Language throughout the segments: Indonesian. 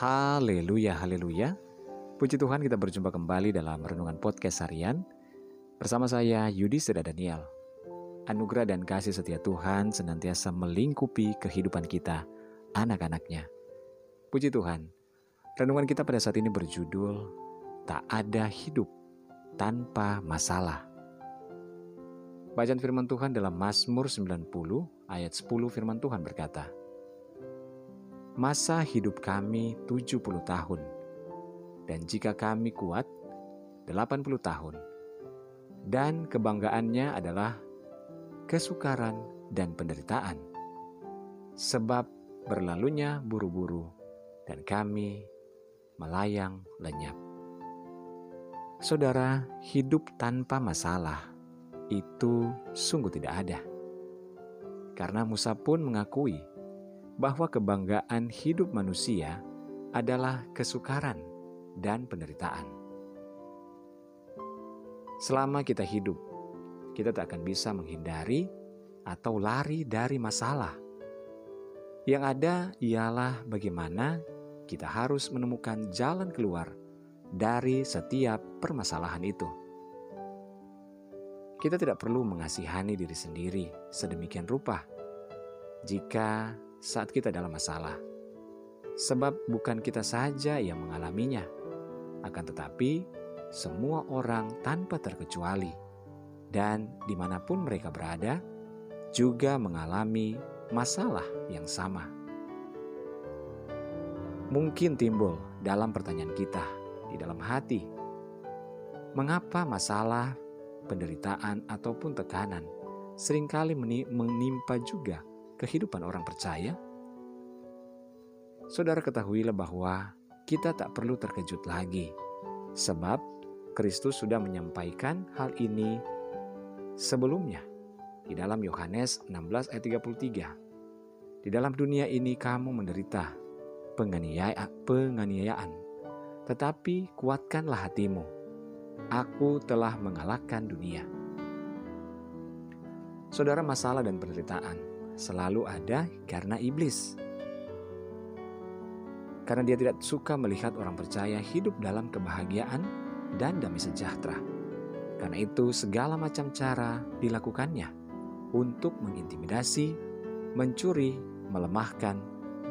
Haleluya, haleluya. Puji Tuhan kita berjumpa kembali dalam Renungan Podcast Harian bersama saya Yudi Seda Daniel. Anugerah dan kasih setia Tuhan senantiasa melingkupi kehidupan kita, anak-anaknya. Puji Tuhan, renungan kita pada saat ini berjudul Tak ada hidup tanpa masalah. Bacaan firman Tuhan dalam Mazmur 90 ayat 10 firman Tuhan berkata, Masa hidup kami 70 tahun, dan jika kami kuat, 80 tahun. Dan kebanggaannya adalah kesukaran dan penderitaan. Sebab berlalunya buru-buru dan kami melayang lenyap. Saudara, hidup tanpa masalah itu sungguh tidak ada. Karena Musa pun mengakui bahwa kebanggaan hidup manusia adalah kesukaran dan penderitaan. Selama kita hidup, kita tak akan bisa menghindari atau lari dari masalah. Yang ada ialah bagaimana kita harus menemukan jalan keluar dari setiap permasalahan itu. Kita tidak perlu mengasihani diri sendiri sedemikian rupa jika saat kita dalam masalah. Sebab bukan kita saja yang mengalaminya, akan tetapi semua orang tanpa terkecuali, dan di mana pun mereka berada, juga mengalami masalah yang sama. Mungkin timbul dalam pertanyaan kita di dalam hati, mengapa masalah, penderitaan, ataupun tekanan sering kali menimpa juga kehidupan orang percaya? Saudara ketahuilah bahwa kita tak perlu terkejut lagi, sebab Kristus sudah menyampaikan hal ini sebelumnya di dalam Yohanes 16 ayat 33. Di dalam dunia ini kamu menderita penganiayaan, penganiayaan, tetapi kuatkanlah hatimu. Aku telah mengalahkan dunia. Saudara masalah dan penderitaan selalu ada karena iblis. Karena dia tidak suka melihat orang percaya hidup dalam kebahagiaan dan damai sejahtera. Karena itu segala macam cara dilakukannya untuk mengintimidasi, mencuri, melemahkan,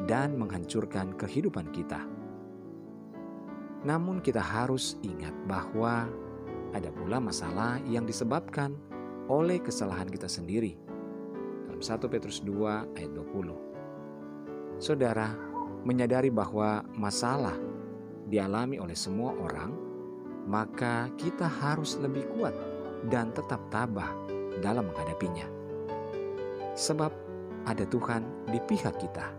dan menghancurkan kehidupan kita. Namun kita harus ingat bahwa ada pula masalah yang disebabkan oleh kesalahan kita sendiri dalam 1 Petrus 2 ayat 20. Saudara, menyadari bahwa masalah dialami oleh semua orang, maka kita harus lebih kuat dan tetap tabah dalam menghadapinya. Sebab ada Tuhan di pihak kita.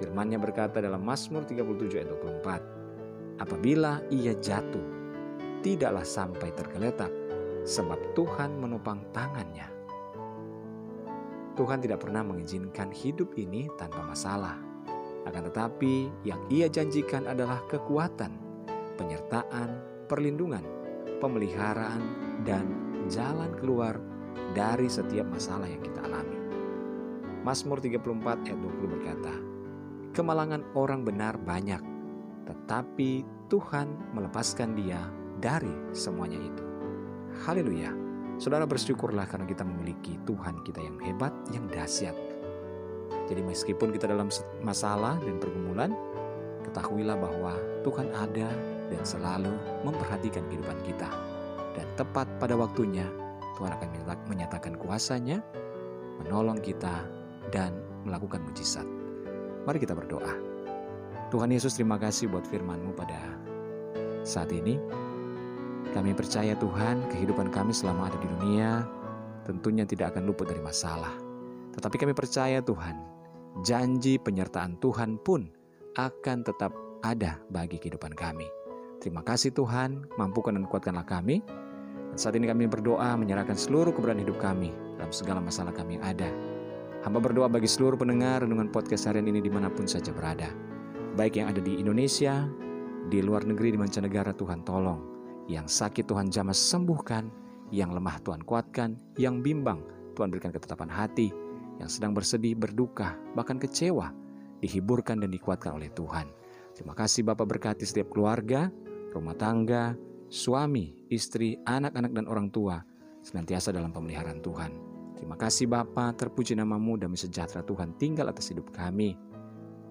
Firman-Nya berkata dalam Mazmur 37 ayat 24, Apabila ia jatuh, tidaklah sampai tergeletak, sebab Tuhan menopang tangannya. Tuhan tidak pernah mengizinkan hidup ini tanpa masalah. Akan tetapi, yang Ia janjikan adalah kekuatan, penyertaan, perlindungan, pemeliharaan, dan jalan keluar dari setiap masalah yang kita alami. Mazmur 34 ayat 20 berkata, Kemalangan orang benar banyak, tetapi Tuhan melepaskan dia dari semuanya itu. Haleluya! Saudara bersyukurlah karena kita memiliki Tuhan kita yang hebat, yang dahsyat. Jadi meskipun kita dalam masalah dan pergumulan, ketahuilah bahwa Tuhan ada dan selalu memperhatikan kehidupan kita. Dan tepat pada waktunya, Tuhan akan menyatakan kuasanya, menolong kita, dan melakukan mujizat. Mari kita berdoa. Tuhan Yesus terima kasih buat firman-Mu pada saat ini. Kami percaya Tuhan, kehidupan kami selama ada di dunia tentunya tidak akan luput dari masalah. Tetapi kami percaya Tuhan, janji penyertaan Tuhan pun akan tetap ada bagi kehidupan kami. Terima kasih Tuhan, mampukan dan kuatkanlah kami. Dan saat ini kami berdoa menyerahkan seluruh keberadaan hidup kami dalam segala masalah kami yang ada. Hamba berdoa bagi seluruh pendengar dengan podcast harian ini di mana pun saja berada. Baik yang ada di Indonesia, di luar negeri, di mancanegara Tuhan tolong yang sakit Tuhan jamah sembuhkan, yang lemah Tuhan kuatkan, yang bimbang Tuhan berikan ketetapan hati, yang sedang bersedih, berduka, bahkan kecewa, dihiburkan dan dikuatkan oleh Tuhan. Terima kasih Bapak berkati setiap keluarga, rumah tangga, suami, istri, anak-anak dan orang tua senantiasa dalam pemeliharaan Tuhan. Terima kasih Bapa, terpuji namamu dan sejahtera Tuhan tinggal atas hidup kami.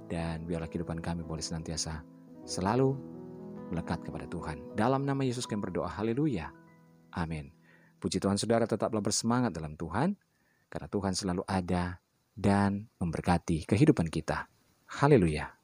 Dan biarlah kehidupan kami boleh senantiasa selalu melekat kepada Tuhan. Dalam nama Yesus kami berdoa, haleluya. Amin. Puji Tuhan saudara tetaplah bersemangat dalam Tuhan, karena Tuhan selalu ada dan memberkati kehidupan kita. Haleluya.